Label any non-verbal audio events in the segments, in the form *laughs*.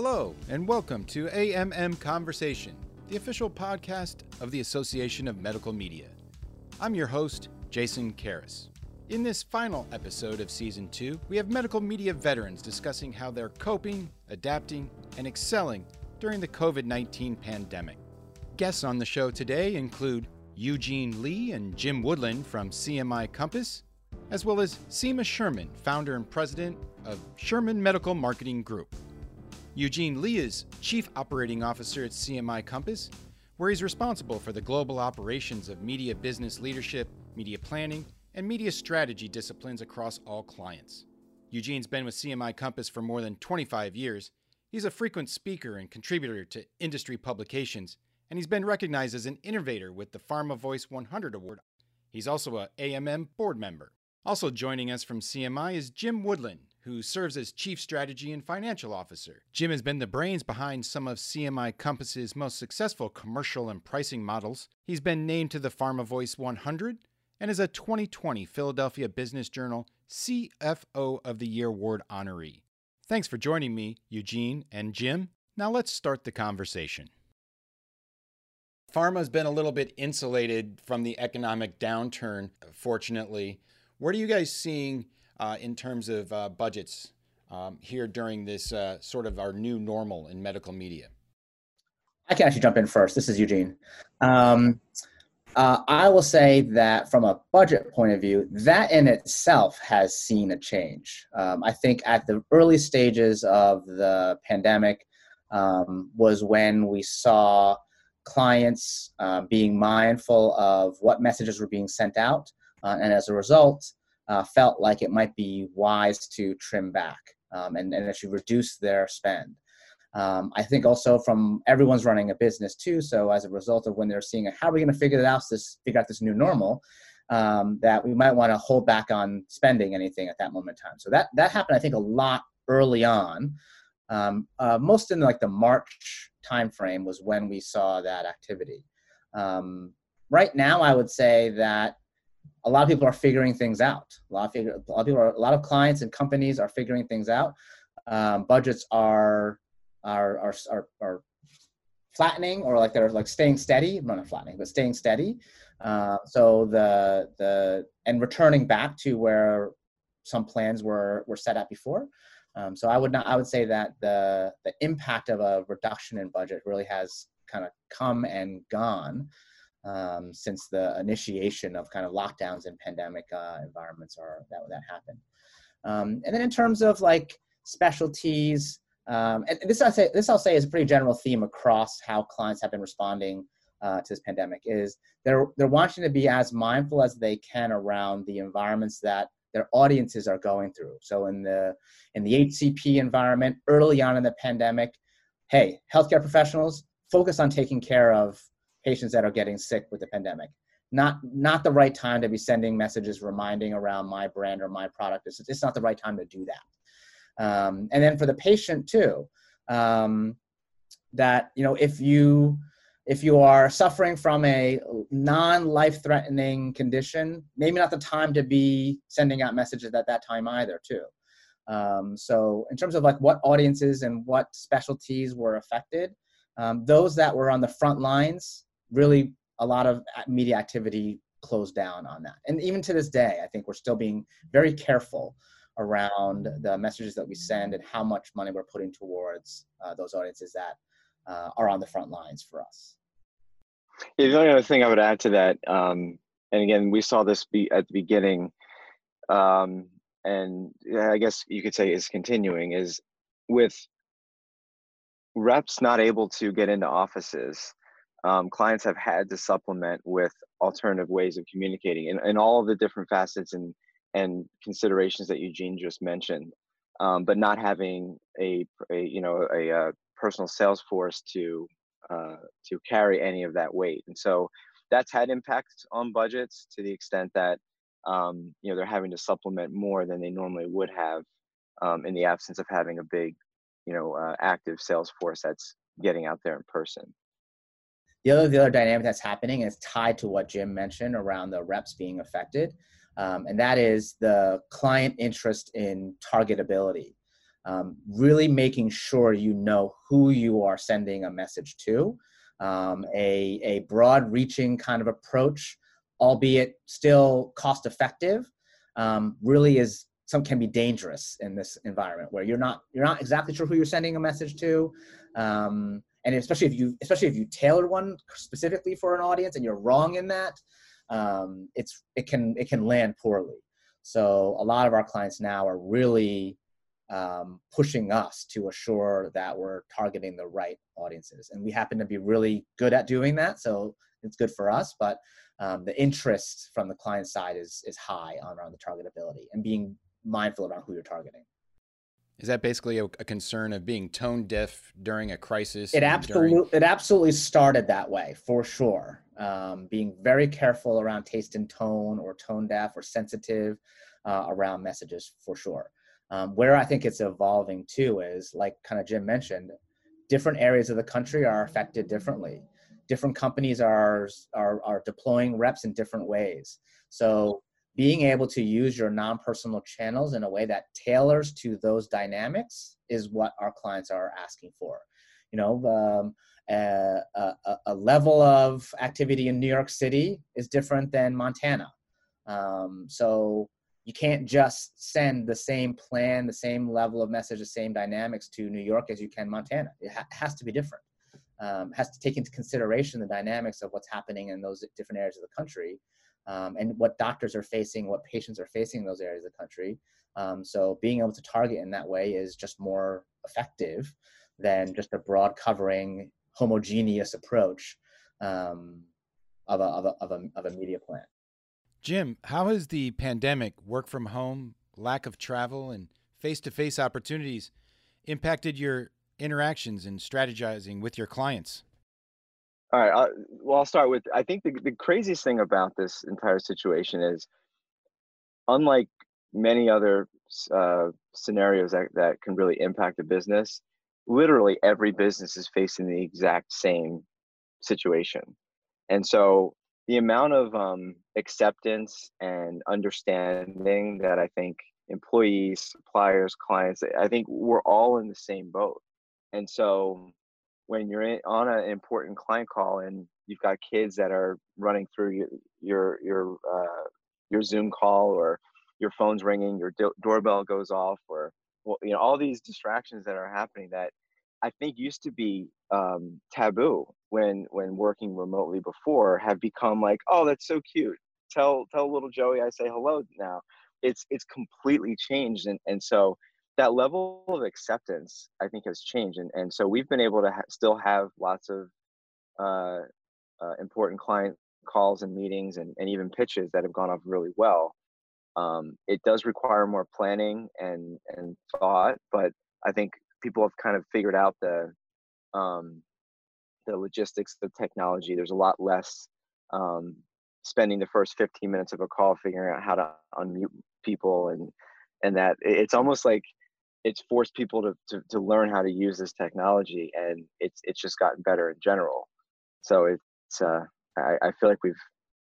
Hello, and welcome to AMM Conversation, the official podcast of the Association of Medical Media. I'm your host, Jason Karras. In this final episode of Season 2, we have medical media veterans discussing how they're coping, adapting, and excelling during the COVID 19 pandemic. Guests on the show today include Eugene Lee and Jim Woodland from CMI Compass, as well as Seema Sherman, founder and president of Sherman Medical Marketing Group. Eugene Lee is Chief Operating Officer at CMI Compass, where he's responsible for the global operations of media business leadership, media planning, and media strategy disciplines across all clients. Eugene's been with CMI Compass for more than 25 years. He's a frequent speaker and contributor to industry publications, and he's been recognized as an innovator with the Pharma Voice 100 Award. He's also a AMM board member. Also joining us from CMI is Jim Woodland, who serves as Chief Strategy and Financial Officer. Jim has been the brains behind some of CMI Compass's most successful commercial and pricing models. He's been named to the Pharma Voice 100 and is a 2020 Philadelphia Business Journal CFO of the Year Award honoree. Thanks for joining me, Eugene and Jim. Now let's start the conversation. Pharma's been a little bit insulated from the economic downturn, fortunately. What are you guys seeing in terms of uh, budgets um, here during this uh, sort of our new normal in medical media? I can actually jump in first. This is Eugene. Um, uh, I will say that from a budget point of view, that in itself has seen a change. Um, I think at the early stages of the pandemic um, was when we saw clients uh, being mindful of what messages were being sent out, uh, and as a result, uh, felt like it might be wise to trim back um, and, and actually reduce their spend. Um, I think also from everyone's running a business too. So as a result of when they're seeing how are we going to figure out this figure out this new normal, um, that we might want to hold back on spending anything at that moment in time. So that that happened, I think, a lot early on. Um, uh, most in like the March timeframe was when we saw that activity. Um, right now, I would say that a lot of people are figuring things out. A lot of, figure, a lot of people, are, a lot of clients and companies are figuring things out. Um, budgets are, are are are are flattening or like they're like staying steady. Not flattening, but staying steady. Uh, so the the and returning back to where some plans were were set at before. Um, so I would not I would say that the the impact of a reduction in budget really has kind of come and gone um, since the initiation of kind of lockdowns and pandemic uh, environments are that that happened. Um, and then in terms of like specialties, um, and this I say this I'll say is a pretty general theme across how clients have been responding uh, to this pandemic is they're they're wanting to be as mindful as they can around the environments that their audiences are going through. So in the in the HCP environment early on in the pandemic, hey, healthcare professionals focus on taking care of patients that are getting sick with the pandemic. Not not the right time to be sending messages reminding around my brand or my product. It's, it's not the right time to do that. Um, and then for the patient too, um, that you know if you if you are suffering from a non-life threatening condition maybe not the time to be sending out messages at that time either too um, so in terms of like what audiences and what specialties were affected um, those that were on the front lines really a lot of media activity closed down on that. And even to this day, I think we're still being very careful around the messages that we send and how much money we're putting towards uh, those audiences that uh, are on the front lines for us. Yeah, the only other thing I would add to that, um, and again, we saw this be at the beginning, um, and I guess you could say is continuing, is with reps not able to get into offices um, clients have had to supplement with alternative ways of communicating and, and all the different facets and and considerations that Eugene just mentioned, um, but not having a, a you know a, a, personal sales force to uh, to carry any of that weight, and so that's had impacts on budgets to the extent that um, you know they're having to supplement more than they normally would have um, in the absence of having a big you know uh, active sales force that's getting out there in person. The other, the other dynamic that's happening is tied to what Jim mentioned around the reps being affected, um, and that is the client interest in targetability. um, really making sure you know who you are sending a message to. Um, a, a broad reaching kind of approach, albeit still cost effective, um, really is some can be dangerous in this environment where you're not you're not exactly sure who you're sending a message to um, and especially if you especially if you tailor one specifically for an audience and you're wrong in that um, it's it can it can land poorly. So a lot of our clients now are really um, pushing us to assure that we're targeting the right audiences. And we happen to be really good at doing that so it's good for us but um, the interest from the client side is is high on around the targetability and being mindful around who you're targeting is that basically a, a, concern of being tone deaf during a crisis? It absolutely during... it absolutely started that way for sure. Um, being very careful around taste and tone, or tone deaf, or sensitive uh, around messages for sure. Um, where I think it's evolving too is like kind of Jim mentioned, different areas of the country are affected differently. Different companies are are, are deploying reps in different ways. So being able to use your non-personal channels in a way that tailors to those dynamics is what our clients are asking for. You know um, a, a, a, level of activity in new york city is different than montana. Um, so you can't just send the same plan the same level of message the same dynamics to new york as you can montana. It ha- has to be different um, has to take into consideration the dynamics of what's happening in those different areas of the country um, and what doctors are facing, what patients are facing in those areas of the country. Um, so being able to target in that way is just more effective than just a broad covering homogeneous approach um, of, a, of, a, of, a, of a media plan. Jim, how has the pandemic, work from home, lack of travel, and face to face opportunities impacted your interactions and strategizing with your clients? All right. Uh, well, I'll start with I think the, the craziest thing about this entire situation is, unlike many other uh, scenarios that, that can really impact a business, literally every business is facing the exact same situation. And so the amount of um, acceptance and understanding that I think employees, suppliers, clients, I think we're all in the same boat. And so when you're in, on an important client call and you've got kids that are running through your your your, uh, your Zoom call or your phone's ringing, your do- doorbell goes off, or well, you know all these distractions that are happening that I think used to be um, taboo when when working remotely before have become like, oh, that's so cute. Tell tell little Joey I say hello now. It's it's completely changed, and and so that level of acceptance i think has changed and, and so we've been able to ha- still have lots of uh, uh, important client calls and meetings and, and even pitches that have gone off really well. Um, it does require more planning and and thought but i think people have kind of figured out the um, the logistics of technology. There's a lot less um, spending the first 15 minutes of a call figuring out how to unmute people and and that. It's almost like it's forced people to, to, to learn how to use this technology and it's it's just gotten better in general. So it's uh I, I feel like we've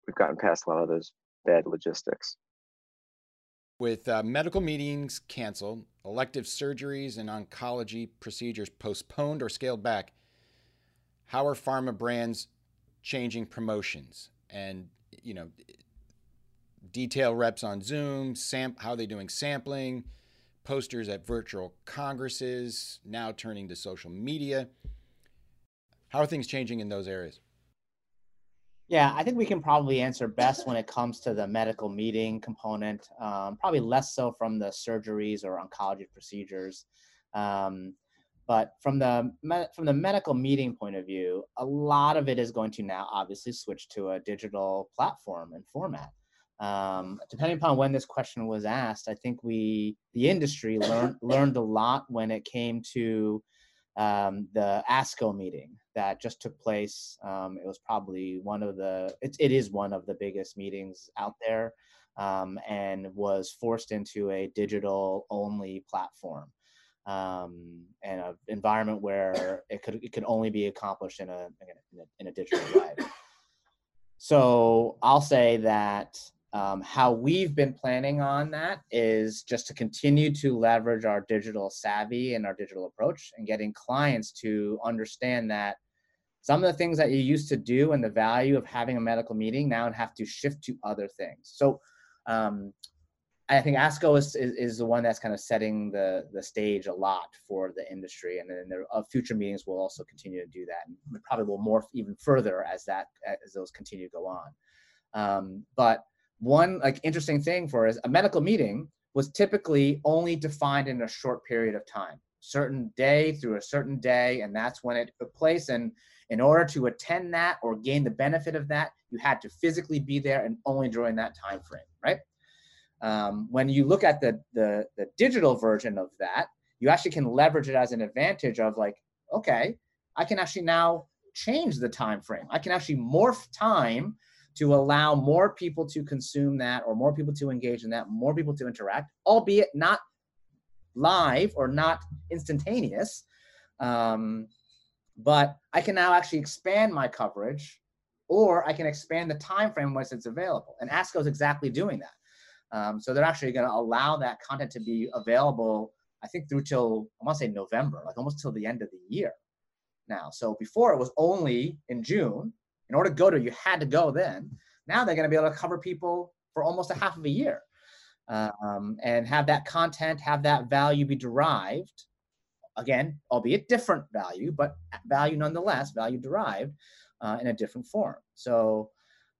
we've gotten past a lot of those bad logistics. With uh, medical meetings canceled elective surgeries and oncology procedures postponed or scaled back how are pharma brands changing promotions? And you know detail reps on zoom sam how are they doing sampling posters at virtual congresses, now turning to social media. How are things changing in those areas? Yeah, I think we can probably answer best when it comes to the medical meeting component. Um, probably less so from the surgeries or oncology procedures. Um, but from the from the medical meeting point of view, a lot of it is going to now obviously switch to a digital platform and format. Um, depending upon when this question was asked, I think we, the industry, learned *laughs* learned a lot when it came to um, the ASCO meeting that just took place. Um, it was probably one of the, it, it is one of the biggest meetings out there, um, and was forced into a digital only platform. Um, and an environment where it could it could only be accomplished in a in a, in a digital way. *laughs* So I'll say that um, how we've been planning on that is just to continue to leverage our digital savvy and our digital approach and getting clients to understand that some of the things that you used to do and the value of having a medical meeting now have to shift to other things. So um, I think ASCO is, is, is, the one that's kind of setting the, the stage a lot for the industry. And then there uh, future meetings will also continue to do that and probably will morph even further as that, as those continue to go on. Um, but one like interesting thing for is a medical meeting was typically only defined in a short period of time certain day through a certain day and that's when it took place. And in order to attend that or gain the benefit of that you had to physically be there and only during that time frame right? Um, when you look at the, the the digital version of that you actually can leverage it as an advantage of like okay i can actually now change the time frame. I can actually morph time to allow more people to consume that or more people to engage in that, more people to interact, albeit not live or not instantaneous. Um, but I can now actually expand my coverage or I can expand the time frame once it's available. And ASCO is exactly doing that. Um, so they're actually going to allow that content to be available, I think, through till I want to say November, like almost till the end of the year now. So before it was only in June, in order to go to, you had to go then. Now they're going to be able to cover people for almost a half of a year um, and have that content, have that value be derived. Again, albeit different value, but value nonetheless, value derived uh, in a different form. So,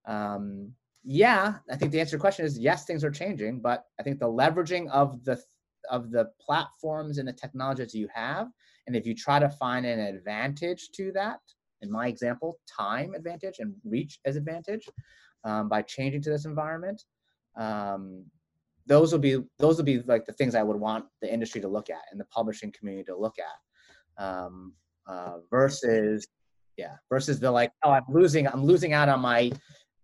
um, yeah, I think the answer to your question is yes, things are changing, but I think the leveraging of the of the platforms and the technologies you have, and if you try to find an advantage to that, in my example, time advantage and reach as advantage um, by changing to this environment. Um, those will be those will be like the things I would want the industry to look at and the publishing community to look at, um, uh, versus yeah, versus the like oh I'm losing I'm losing out on my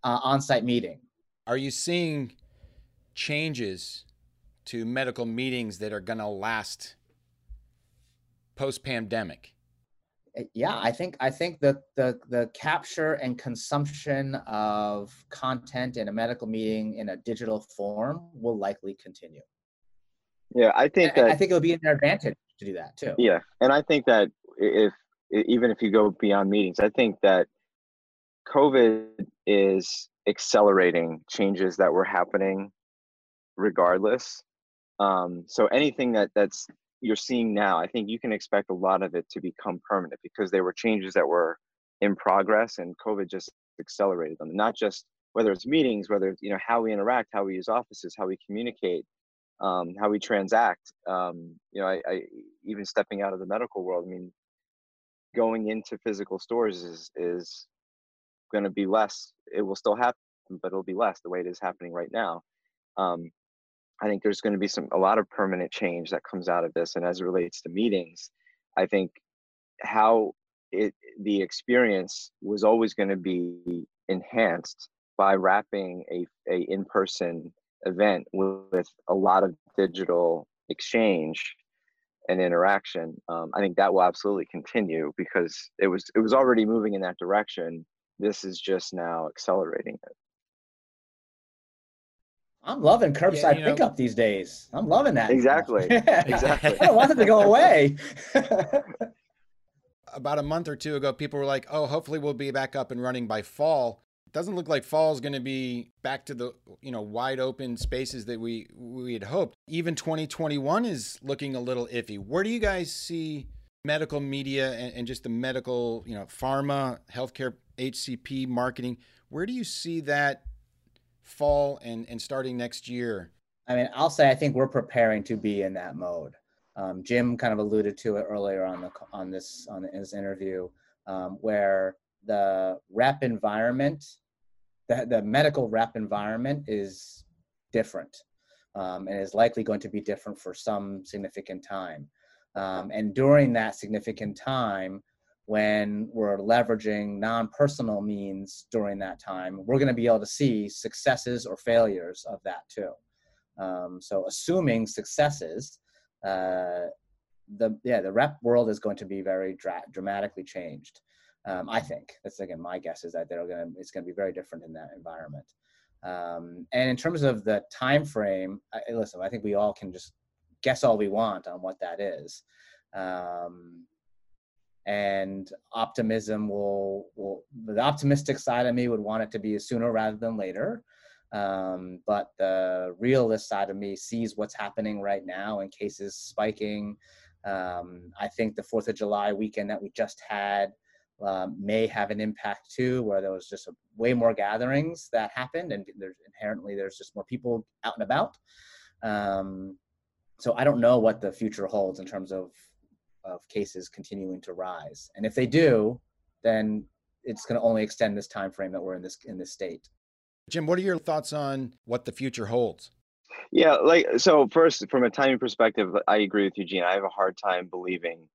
uh, on-site meeting. Are you seeing changes to medical meetings that are going to last post-pandemic? Yeah i think i think the, the the capture and consumption of content in a medical meeting in a digital form will likely continue. Yeah i think that i think it'll be an advantage to do that too. Yeah and i think that if even if you go beyond meetings i think that covid is accelerating changes that were happening regardless. Um, so anything that that's you're seeing now, I think you can expect a lot of it to become permanent because there were changes that were in progress and COVID just accelerated them. Not just whether it's meetings, whether it's, you know how we interact, how we use offices, how we communicate, um, how we transact. Um, you know, I, I, even stepping out of the medical world. I mean, going into physical stores is is going to be less. It will still happen, but it'll be less the way it is happening right now. Um, I think there's going to be some a lot of permanent change that comes out of this. And as it relates to meetings, I think how it the experience was always going to be enhanced by wrapping a, a in-person event with, with a lot of digital exchange and interaction. Um, I think that will absolutely continue because it was it was already moving in that direction. This is just now accelerating it. I'm loving curbside yeah, pickup know, these days. I'm loving that. Exactly. *laughs* exactly. I don't want it to go away. *laughs* About a month or two ago, people were like, "Oh, hopefully we'll be back up and running by fall." It doesn't look like fall is going to be back to the you know wide open spaces that we we had hoped. Even 2021 is looking a little iffy. Where do you guys see medical media and, and just the medical, you know, pharma, healthcare, HCP marketing? Where do you see that fall and, and starting next year? I mean, I'll say I think we're preparing to be in that mode. Um, Jim kind of alluded to it earlier on the on this on his interview, um, where the rep environment, the the medical rep environment is different, um, and is likely going to be different for some significant time. Um, and during that significant time, when we're leveraging non-personal means during that time, we're going to be able to see successes or failures of that too. Um, so assuming successes, uh, the yeah the rep world is going to be very dra- dramatically changed. Um, I think that's again my guess is that they're going to it's going to be very different in that environment. Um, and in terms of the time frame, I, listen, I think we all can just guess all we want on what that is. Um, and optimism will, will the optimistic side of me would want it to be sooner rather than later. Um, but the realist side of me sees what's happening right now and cases spiking. Um, I think the Fourth of July weekend that we just had um, may have an impact too, where there was just a, way more gatherings that happened, and there's inherently there's just more people out and about. Um, so I don't know what the future holds in terms of of cases continuing to rise, and if they do, then it's going to only extend this time frame that we're in this in this state. Jim, what are your thoughts on what the future holds? Yeah, like so. First, from a timing perspective, I agree with Eugene. I have a hard time believing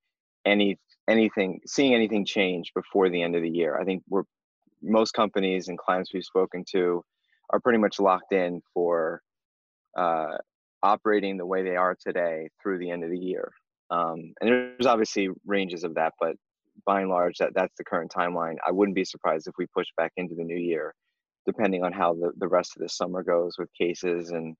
any anything seeing anything change before the end of the year. I think we're most companies and clients we've spoken to are pretty much locked in for uh, operating the way they are today through the end of the year. Um, and there's obviously ranges of that, but by and large, that that's the current timeline. I wouldn't be surprised if we push back into the new year, depending on how the, the rest of the summer goes with cases and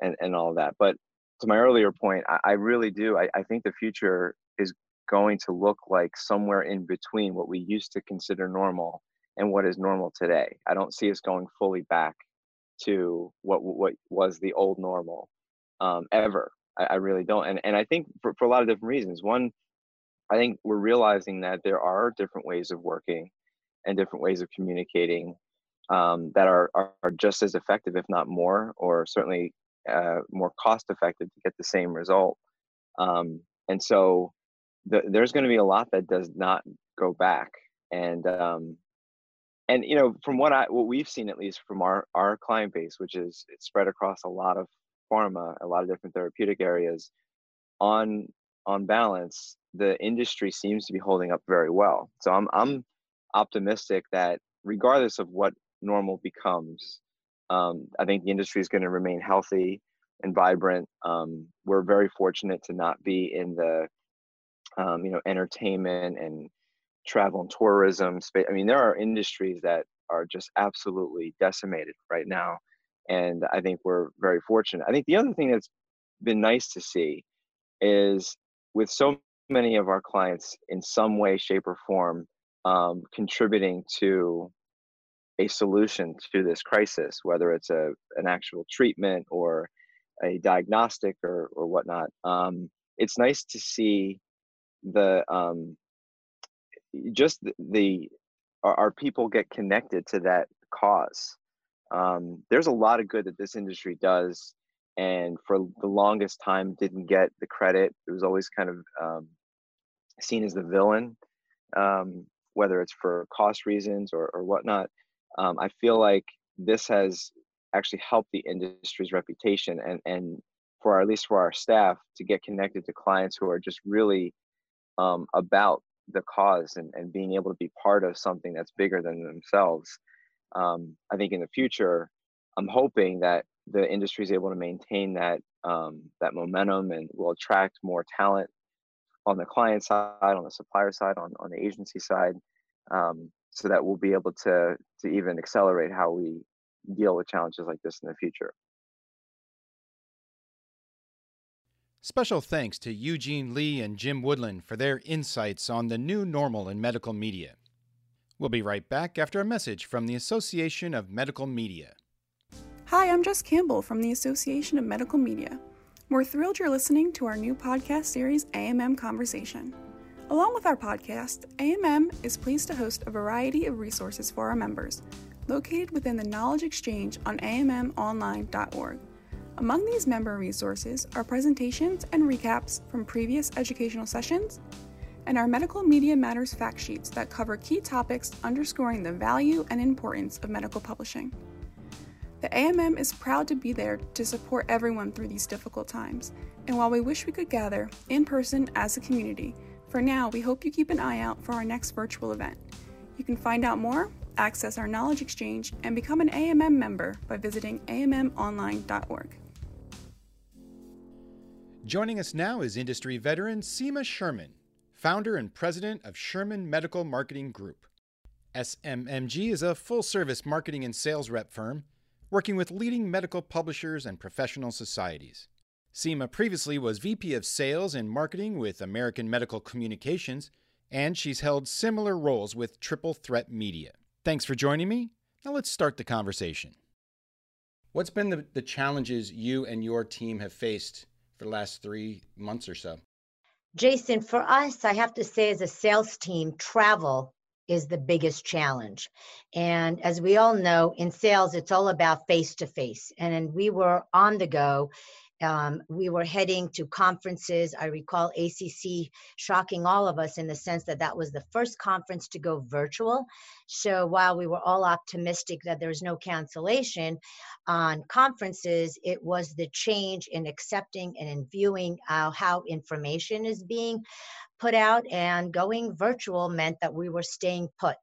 and and all that. But to my earlier point, I, I really do. I, I think the future is going to look like somewhere in between what we used to consider normal and what is normal today. I don't see us going fully back to what what was the old normal um, ever. I, I, really don't, and and I think for, for a lot of different reasons. One, I think we're realizing that there are different ways of working and different ways of communicating um, that are, are, are just as effective, if not more, or certainly uh, more cost effective to get the same result. Um, and so the, there's going to be a lot that does not go back and um, and you know from what i what we've seen at least from our our client base which is it's spread across a lot of pharma a lot of different therapeutic areas on on balance the industry seems to be holding up very well so i'm i'm optimistic that regardless of what normal becomes um, i think the industry is going to remain healthy and vibrant um, we're very fortunate to not be in the um, you know, entertainment and travel and tourism space. I mean, there are industries that are just absolutely decimated right now. And I think we're very fortunate. I think the other thing that's been nice to see is with so many of our clients in some way, shape, or form um, contributing to a solution to this crisis, whether it's a an actual treatment or a diagnostic or or whatnot. Um, it's nice to see the um, just the, the our, our, people get connected to that cause. Um, there's a lot of good that this industry does, and for the longest time didn't get the credit. It was always kind of um, seen as the villain, um, whether it's for cost reasons or, or whatnot. Um, I feel like this has actually helped the industry's reputation and and for our, at least for our staff to get connected to clients who are just really um, about the cause and, and being able to be part of something that's bigger than themselves. Um, I think in the future, I'm hoping that the industry is able to maintain that um, that momentum and will attract more talent on the client side, on the supplier side, on, on the agency side, um, so that we'll be able to to even accelerate how we deal with challenges like this in the future. Special thanks to Eugene Lee and Jim Woodland for their insights on the new normal in medical media. We'll be right back after a message from the Association of Medical Media. Hi, I'm Jess Campbell from the Association of Medical Media. We're thrilled you're listening to our new podcast series, AMM Conversation. Along with our podcast, AMM is pleased to host a variety of resources for our members, located within the Knowledge Exchange on ammonline.org. Among these member resources are presentations and recaps from previous educational sessions, and our Medical Media Matters fact sheets that cover key topics underscoring the value and importance of medical publishing. The AMM is proud to be there to support everyone through these difficult times, and while we wish we could gather in person as a community, for now we hope you keep an eye out for our next virtual event. You can find out more, access our knowledge exchange, and become an AMM member by visiting ammonline.org. Joining us now is industry veteran Seema Sherman, founder and president of Sherman Medical Marketing Group. SMMG is a full service marketing and sales rep firm working with leading medical publishers and professional societies. Seema previously was VP of Sales and Marketing with American Medical Communications, and she's held similar roles with Triple Threat Media. Thanks for joining me. Now let's start the conversation. What's been the, the challenges you and your team have faced for the last three months or so? Jason, for us, I have to say, as a sales team, travel is the biggest challenge. And as we all know, in sales, it's all about face to face. And we were on the go um, we were heading to conferences. I recall ACC shocking all of us in the sense that that was the first conference to go virtual. So while we were all optimistic that there was no cancellation on conferences, it was the change in accepting and in viewing uh, how information is being put out. And going virtual meant that we were staying put.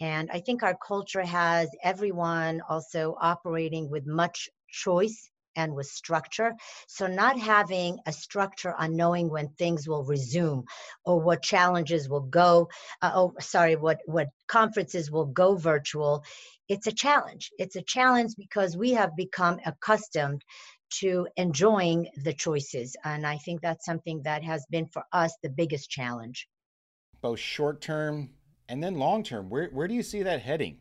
And I think our culture has everyone also operating with much choice and with structure. So, not having a structure on knowing when things will resume or what challenges will go, uh, oh, sorry, what, what conferences will go virtual, it's a challenge. It's a challenge because we have become accustomed to enjoying the choices. And I think that's something that has been for us the biggest challenge. Both short term and then long term, where, where do you see that heading?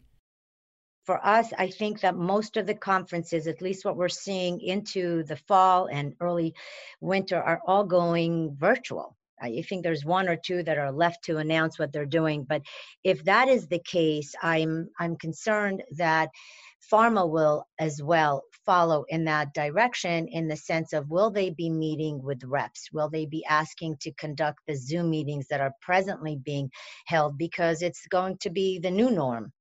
For us, I think that most of the conferences, at least what we're seeing into the fall and early winter, are all going virtual. I think there's one or two that are left to announce what they're doing. But if that is the case, I'm I'm concerned that pharma will as well follow in that direction in the sense of will they be meeting with reps will they be asking to conduct the zoom meetings that are presently being held because it's going to be the new norm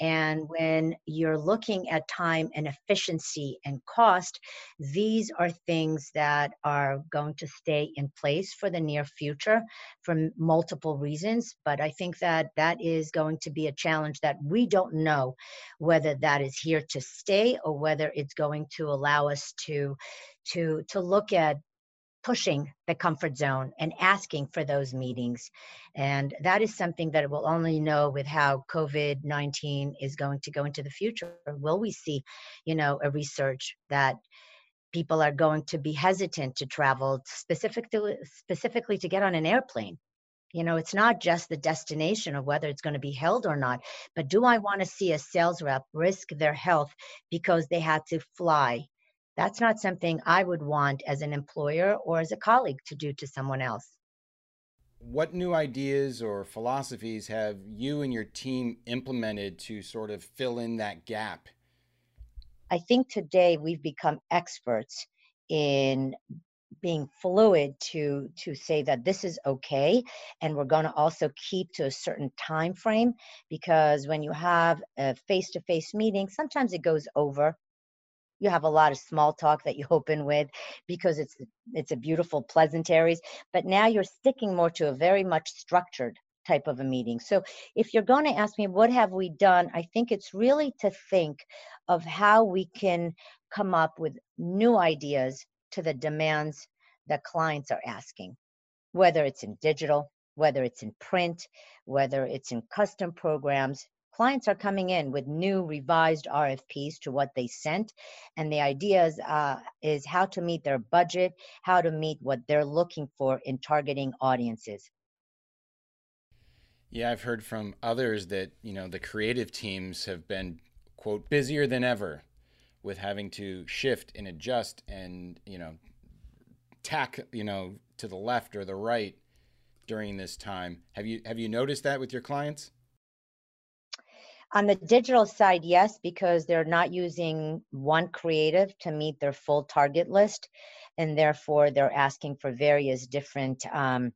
and when you're looking at time and efficiency and cost, these are things that are going to stay in place for the near future for multiple reasons. But I think that that is going to be a challenge that we don't know whether that is here to stay or whether it's going to allow us to to to look at pushing the comfort zone and asking for those meetings. And that is something that we'll only know with how COVID 19 is going to go into the future. Will we see, you know, a research that people are going to be hesitant to travel specifically specifically to get on an airplane you know it's not just the destination of whether it's going to be held or not but do i want to see a sales rep risk their health because they had to fly that's not something I would want as an employer or as a colleague to do to someone else. What new ideas or philosophies have you and your team implemented to sort of fill in that gap? I think today we've become experts in being fluid to to say that this is okay and we're going to also keep to a certain time frame because when you have a face-to-face meeting sometimes it goes over you have a lot of small talk that you open with because it's it's a beautiful pleasantries but now you're sticking more to a very much structured type of a meeting. So if you're going to ask me what have we done? I think it's really to think of how we can come up with new ideas to the demands that clients are asking. Whether it's in digital whether it's in print whether it's in custom programs clients are coming in with new revised RFPs to what they sent. And the idea is, uh, is how to meet their budget, how to meet what they're looking for in targeting audiences. Yeah, I've heard from others that, you know, the creative teams have been, quote, busier than ever with having to shift and adjust and, you know, tack, you know, to the left or the right during this time. Have you have you noticed that with your clients? On the digital side, yes, because they're not using one creative to meet their full target list. And therefore, they're asking for various different um,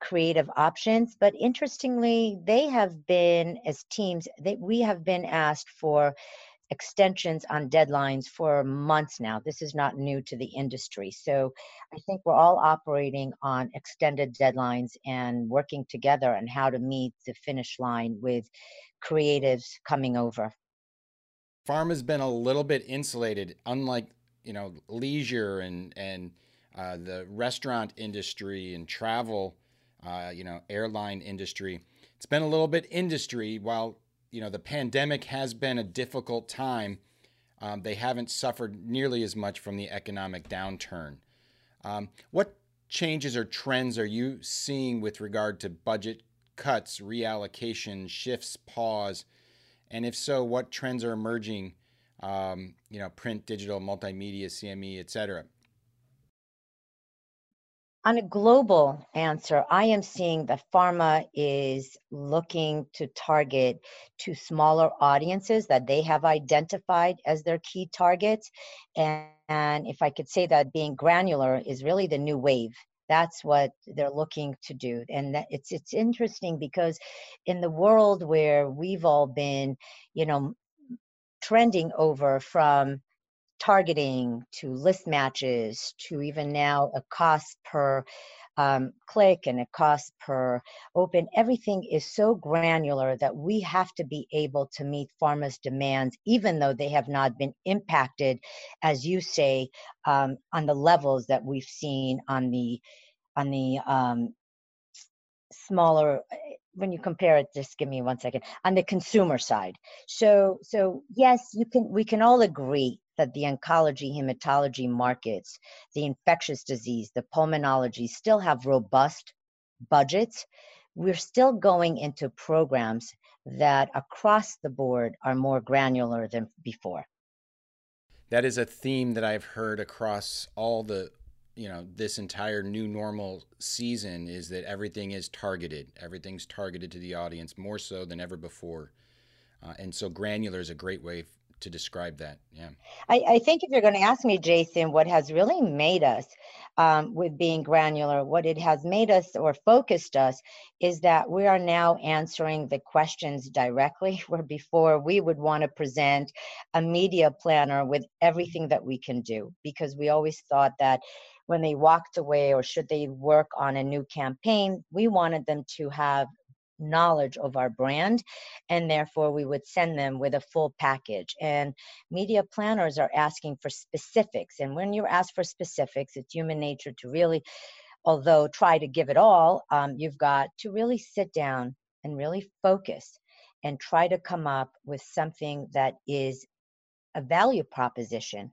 creative options. But interestingly, they have been, as teams, they, we have been asked for extensions on deadlines for months now. This is not new to the industry. So I think we're all operating on extended deadlines and working together on how to meet the finish line with creatives coming over. Pharma has been a little bit insulated, unlike you know leisure and and uh, the restaurant industry and travel, uh, you know, airline industry. It's been a little bit industry while you know the pandemic has been a difficult time. Um, they haven't suffered nearly as much from the economic downturn. Um, what changes or trends are you seeing with regard to budget cuts, reallocation, shifts, pause? And if so, what trends are emerging? Um, you know, print, digital, multimedia, CME, et cetera. On a global answer, I am seeing that pharma is looking to target to smaller audiences that they have identified as their key targets. And, and if I could say that being granular is really the new wave that's what they're looking to do and that it's it's interesting because in the world where we've all been you know trending over from targeting to list matches to even now a cost per um, click and a cost per open. Everything is so granular that we have to be able to meet pharma's demands, even though they have not been impacted, as you say, um, on the levels that we've seen on the on the um, smaller when you compare it just give me one second on the consumer side so so yes you can we can all agree that the oncology hematology markets the infectious disease the pulmonology still have robust budgets. We're still going into programs that across the board are more granular than before. That is a theme that i've heard across all the you know this entire new normal season is that everything is targeted. Everything's targeted to the audience more so than ever before. Uh, and so granular is a great way to describe that yeah. I, I think if you're going to ask me jason what has really made us um, with being granular what it has made us or focused us is that we are now answering the questions directly *laughs* where before we would want to present a media planner with everything that we can do because we always thought that when they walked away or should they work on a new campaign, we wanted them to have knowledge of our brand and therefore we would send them with a full package and media planners are asking for specifics and when you ask for specifics it's human nature to really although try to give it all um, you've got to really sit down and really focus and try to come up with something that is a value proposition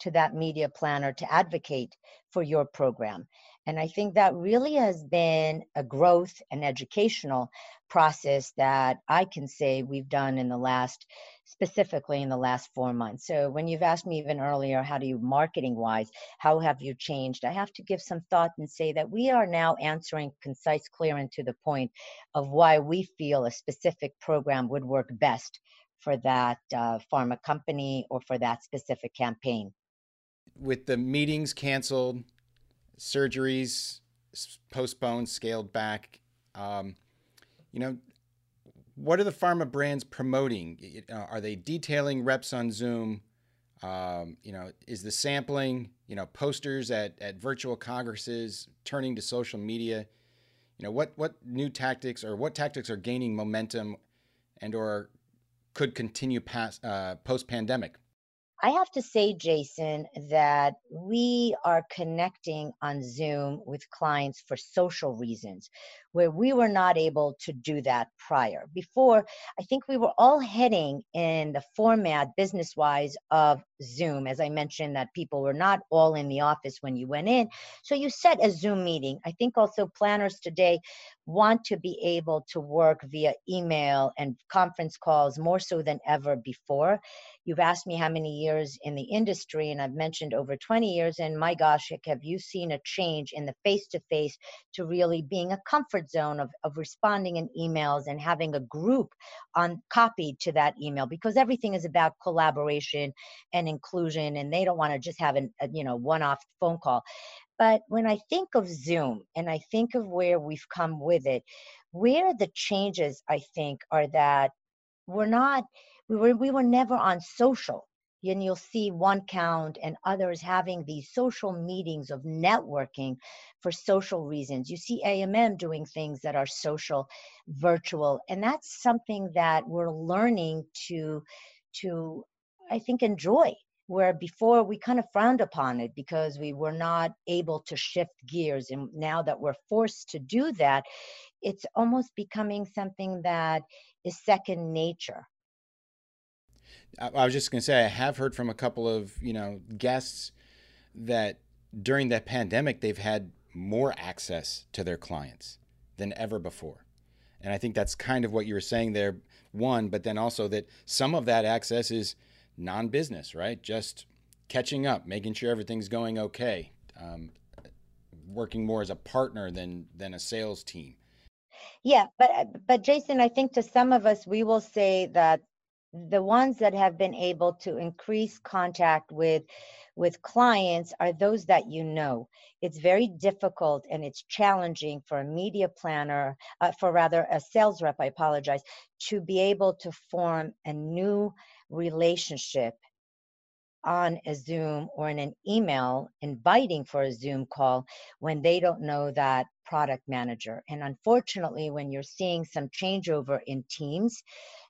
to that media planner to advocate for your program. And I think that really has been a growth and educational process that I can say we've done in the last, specifically in the last four months. So when you've asked me even earlier, how do you marketing wise, how have you changed? I have to give some thought and say that we are now answering concise, clear, and to the point of why we feel a specific program would work best for that uh, pharma company or for that specific campaign with the meetings canceled, surgeries postponed, scaled back, um, you know, what are the pharma brands promoting? Uh, are they detailing reps on Zoom? Um, you know, is the sampling, you know, posters at, at virtual congresses, turning to social media? You know, what what new tactics or what tactics are gaining momentum, and or could continue past uh, post pandemic? I have to say, Jason, that we are connecting on Zoom with clients for social reasons, where we were not able to do that prior. Before, I think we were all heading in the format business wise of Zoom. As I mentioned, that people were not all in the office when you went in. So you set a Zoom meeting. I think also planners today want to be able to work via email and conference calls more so than ever before. You've asked me how many years in the industry, and I've mentioned over 20 years. And my gosh, have you seen a change in the face to face to really being a comfort zone of, of responding in emails and having a group on copied to that email because everything is about collaboration and inclusion, and they don't want to just have an, a you know one off phone call. But when I think of Zoom and I think of where we've come with it, where the changes I think are that we're not we were we were never on social and you'll see one count and others having these social meetings of networking for social reasons. You see amm doing things that are social virtual and that's something that we're learning to to i think enjoy where before we kind of frowned upon it because we were not able to shift gears. And now that we're forced to do that it's almost becoming something that is second nature I, I was just going to say I have heard from a couple of you know guests that during that pandemic they've had more access to their clients than ever before, and I think that's kind of what you were saying there. One, but then also that some of that access is non-business, right? Just catching up, making sure everything's going okay, um, working more as a partner than than a sales team. Yeah, but but Jason, I think to some of us, we will say that the ones that have been able to increase contact with with clients are those that you know it's very difficult and it's challenging for a media planner uh, for rather a sales rep i apologize to be able to form a new relationship on a Zoom or in an email inviting for a Zoom call when they don't know that product manager. And unfortunately, when you're seeing some changeover in teams,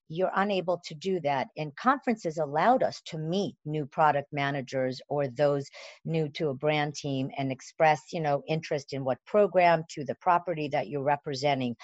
you're unable to do that. And conferences allowed us to meet new product managers or those new to a brand team and express, you know, interest in what program to the property that you're representing.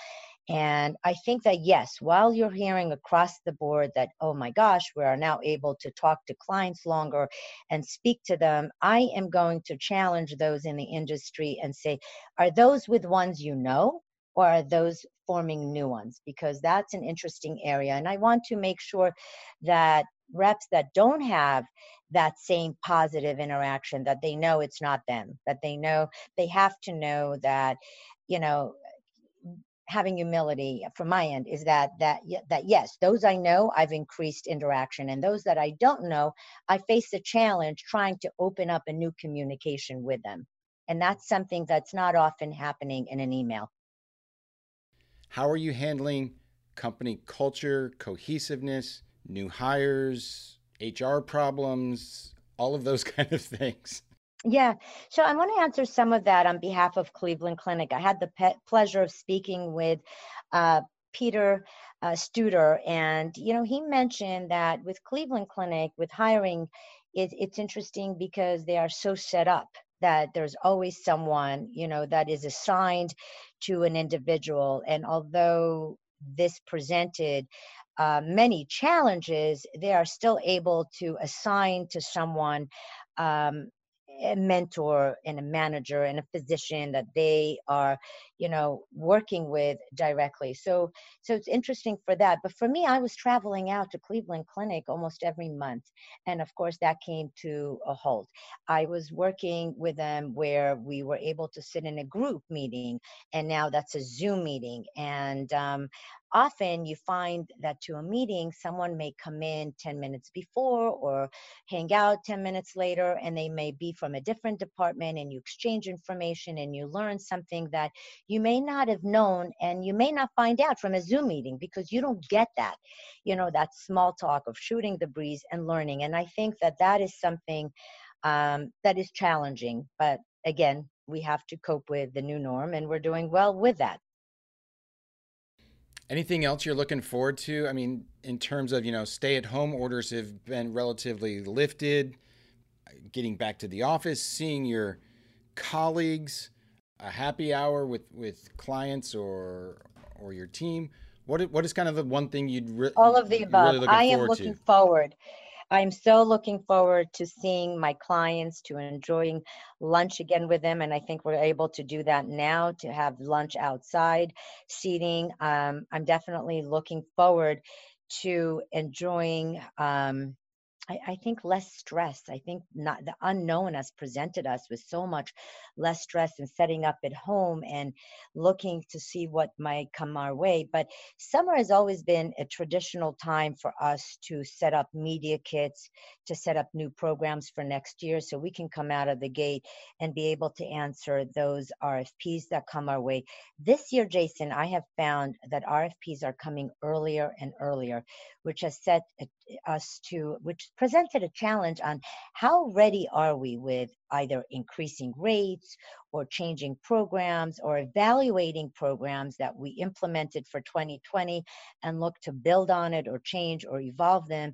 And I think that, yes, while you're hearing across the board that, oh my gosh, we are now able to talk to clients longer and speak to them, I am going to challenge those in the industry and say, are those with ones you know? Or are those forming new ones? Because that's an interesting area. And I want to make sure that reps that don't have that same positive interaction that they know it's not them that they know they have to know that you know having humility from my end is that that that yes those i know i've increased interaction and those that i don't know i face the challenge trying to open up a new communication with them and that's something that's not often happening in an email how are you handling company culture cohesiveness new hires hr problems all of those *laughs* kind of things? Yeah, so I want to answer some of that on behalf of Cleveland Clinic. I had the pe- pleasure of speaking with uh, Peter uh, Studer, and you know he mentioned that with Cleveland Clinic, with hiring, it, it's interesting because they are so set up that there's always someone you know that is assigned to an individual, and although this presented uh, many challenges, they are still able to assign to someone um, a mentor and a manager and a physician that they are you know working with directly. So so it's interesting for that. But for me i was traveling out to cleveland clinic almost every month and of course that came to a halt. I was working with them where we were able to sit in a group meeting and now that's a zoom meeting. And um, often you find that to a meeting, someone may come in 10 minutes before or hang out 10 minutes later, and they may be from a different department, and you exchange information and you learn something that you may not have known, and you may not find out from a Zoom meeting because you don't get that, you know, that small talk of shooting the breeze and learning. And I think that that is something um, that is challenging, but again, we have to cope with the new norm, and we're doing well with that. Anything else you're looking forward to? I mean, in terms of, you know, stay at home orders have been relatively lifted, getting back to the office, seeing your colleagues, a happy hour with, with clients or or your team. What what is kind of the one thing you'd re- all of the above? Really I am looking to? forward I'm so looking forward to seeing my clients, to enjoying lunch again with them. And I think we're able to do that now to have lunch outside seating. Um, I'm definitely looking forward to enjoying um, I, I, think less stress. I think not the unknown has presented us with so much less stress in setting up at home and looking to see what might come our way. But summer has always been a traditional time for us to set up media kits, to set up new programs for next year so we can come out of the gate and be able to answer those RFPs that come our way. This year, Jason, I have found that RFPs are coming earlier and earlier, which has set us to, which presented a challenge on how ready are we with either increasing rates or changing programs or evaluating programs that we implemented for 2020 and look to build on it or change or evolve them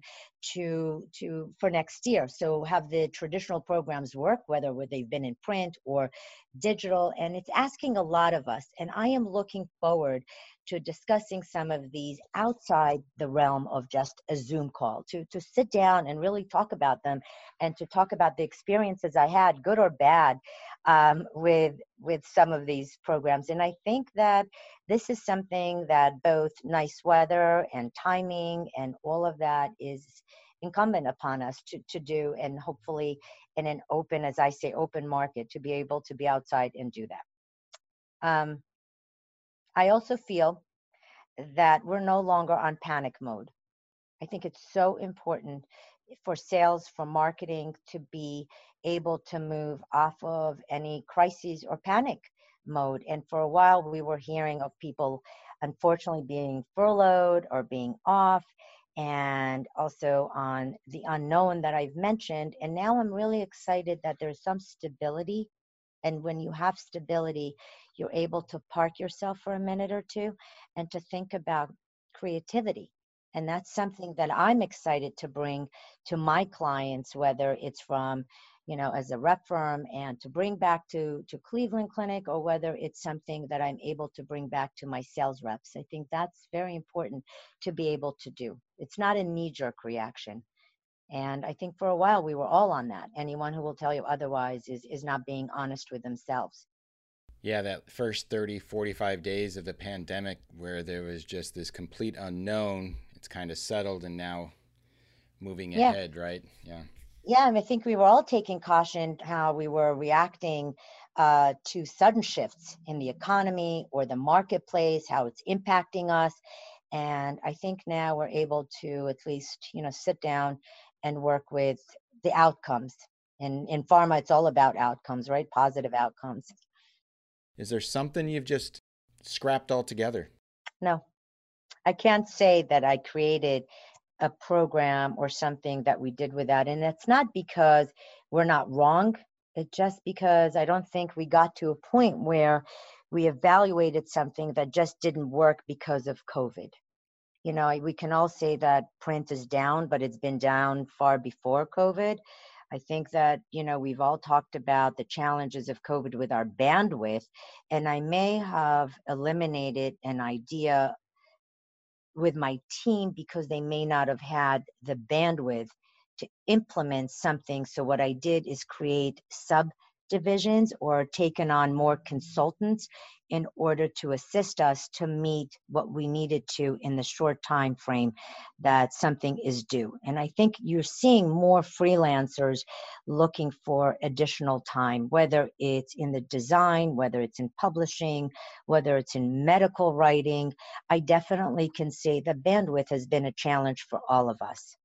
to to for next year. So have the traditional programs work whether they've been in print or digital and it's asking a lot of us and i am looking forward to discussing some of these outside the realm of just a Zoom call, to, to sit down and really talk about them and to talk about the experiences I had, good or bad, um, with, with some of these programs. And I think that this is something that both nice weather and timing and all of that is incumbent upon us to, to do and hopefully in an open as i say open market to be able to be outside and do that um, i also feel that we're no longer on panic mode i think it's so important for sales for marketing to be able to move off of any crises or panic mode and for a while we were hearing of people unfortunately being furloughed or being off and also on the unknown that I've mentioned. And now I'm really excited that there's some stability. And when you have stability, you're able to park yourself for a minute or two and to think about creativity. And that's something that I'm excited to bring to my clients, whether it's from you know, as a rep firm and to bring back to, to Cleveland Clinic or whether it's something that I'm able to bring back to my sales reps. I think that's very important to be able to do. It's not a knee jerk reaction. And I think for a while we were all on that. Anyone who will tell you otherwise is, is not being honest with themselves. Yeah, that first 30, 45 days of the pandemic where there was just this complete unknown, it's kind of settled and now moving yeah. ahead, right? Yeah yeah, and I think we were all taking caution how we were reacting uh, to sudden shifts in the economy or the marketplace, how it's impacting us. And I think now we're able to at least, you know, sit down and work with the outcomes. And in pharma, it's all about outcomes, right? Positive outcomes. Is there something you've just scrapped altogether? No, I can't say that I created a program or something that we did without. And it's not because we're not wrong, it's just because I don't think we got to a point where we evaluated something that just didn't work because of COVID. You know, we can all say that print is down, but it's been down far before COVID. I think that, you know, we've all talked about the challenges of COVID with our bandwidth, and I may have eliminated an idea with my team because they may not have had the bandwidth to implement something. So what I did is create subdivisions or taken on more consultants in order to assist us to meet what we needed to in the short time frame that something is due. And i think you're seeing more freelancers looking for additional time whether it's in the design whether it's in publishing whether it's in medical writing. I definitely can say the bandwidth has been a challenge for all of us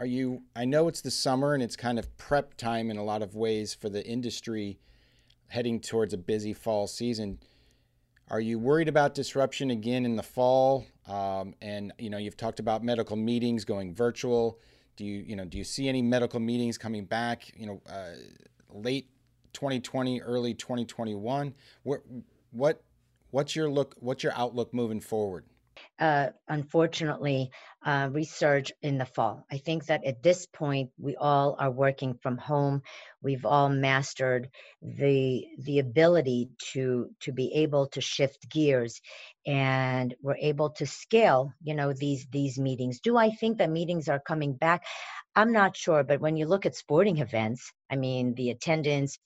are you i know it's the summer and it's kind of prep time in a lot of ways for the industry heading towards a busy fall season. Are you worried about disruption again in the fall? Um, and you know, you've talked about medical meetings going virtual. Do you, you know, do you see any medical meetings coming back? You know, uh, late 2020, early 2021. What, what, what's your look? What's your outlook moving forward? uh, unfortunately, uh, resurge in the fall. I think that at this point, we all are working from home. We've all mastered the the ability to to be able to shift gears, and we're able to scale. You know these these meetings. Do I think that meetings are coming back? I'm not sure, but when you look at sporting events, I mean, the attendance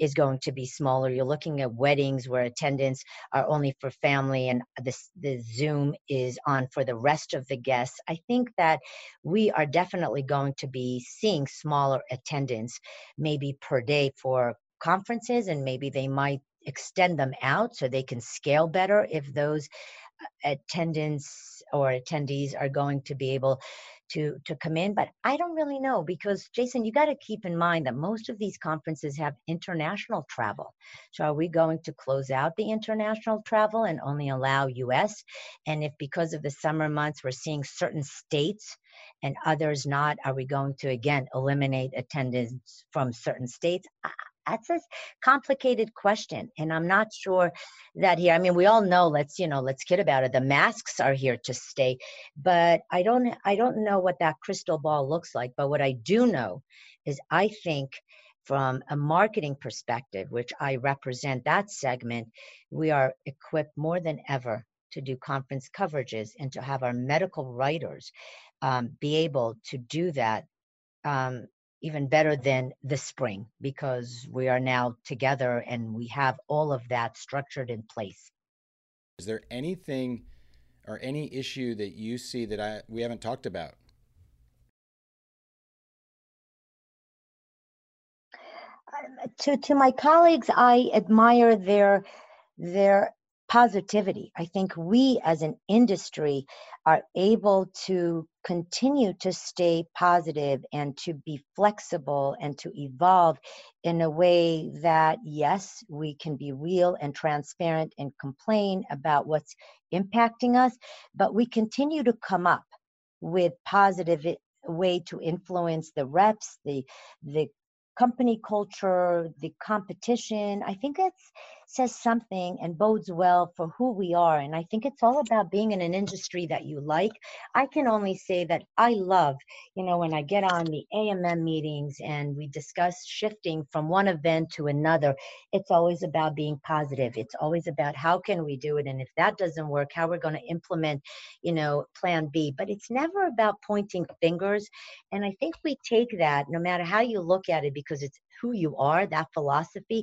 is going to be smaller. You're looking at weddings where attendance are only for family and the, the Zoom is on for the rest of the guests. I think that we are definitely going to be seeing smaller attendance, maybe per day for conferences, and maybe they might extend them out so they can scale better if those uh, attendance or attendees are going to be able to to come in but i don't really know because jason you got to keep in mind that most of these conferences have international travel. So are we going to close out the international travel and only allow us and if because of the summer months we're seeing certain states and others not are we going to again eliminate attendance from certain states that's a complicated question and i'm not sure that here i mean we all know let's you know let's kid about it the masks are here to stay but i don't i don't know what that crystal ball looks like but what i do know is i think from a marketing perspective which i represent that segment we are equipped more than ever to do conference coverages and to have our medical writers um, be able to do that um, even better than the spring because we are now together and we have all of that structured in place. Is there anything or any issue that you see that I we haven't talked about? Um, to to my colleagues, I admire their their positivity. I think we as an industry are able to continue to stay positive and to be flexible and to evolve in a way that, yes, we can be real and transparent and complain about what's impacting us, but we continue to come up with positive way to influence the reps the the company culture, the competition. I think it says something and bodes well for who we are. And I think it's all about being in an industry that you like. I can only say that I love, you know, when I get on the AMM meetings and we discuss shifting from one event to another, it's always about being positive. It's always about how can we do it? And if that doesn't work, how we're going to implement, you know, plan B. But it's never about pointing fingers. And I think we take that no matter how you look at it, because it's who you are, that philosophy.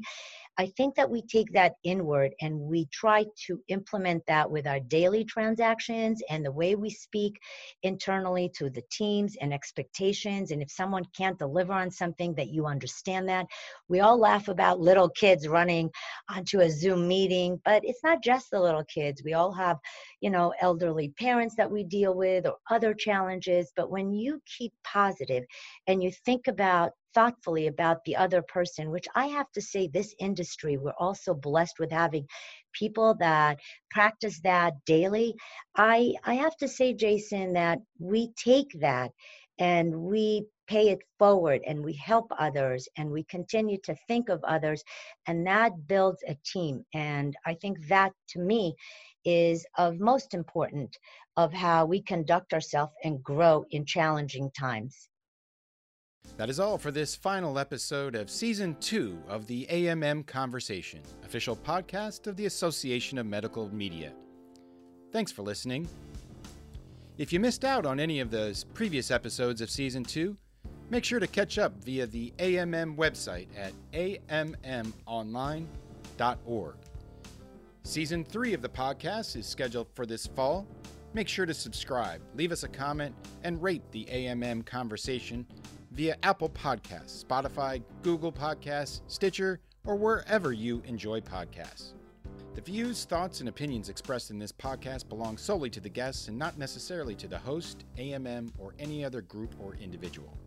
I think that we take that inward and we try to implement that with our daily transactions and the way we speak internally to the teams and expectations. And if someone can't deliver on something, that you understand that. We all laugh about little kids running onto a Zoom meeting, but it's not just the little kids. We all have, you know, elderly parents that we deal with or other challenges. But when you keep positive and you think about thoughtfully about the other person, which I have to say, this industry, we're also blessed with having people that practice that daily. I, I have to say, Jason, that we take that and we pay it forward and we help others and we continue to think of others and that builds a team and i think that to me is of most important of how we conduct ourselves and grow in challenging times that is all for this final episode of Season 2 of the AMM Conversation, official podcast of the Association of Medical Media. Thanks for listening. If you missed out on any of those previous episodes of Season 2, make sure to catch up via the AMM website at ammonline.org. Season 3 of the podcast is scheduled for this fall. Make sure to subscribe, leave us a comment, and rate the AMM Conversation via Apple Podcasts, Spotify, Google Podcasts, Stitcher, or wherever you enjoy podcasts. The views, thoughts, and opinions expressed in this podcast belong solely to the guests and not necessarily to the host, AMM, or any other group or individual.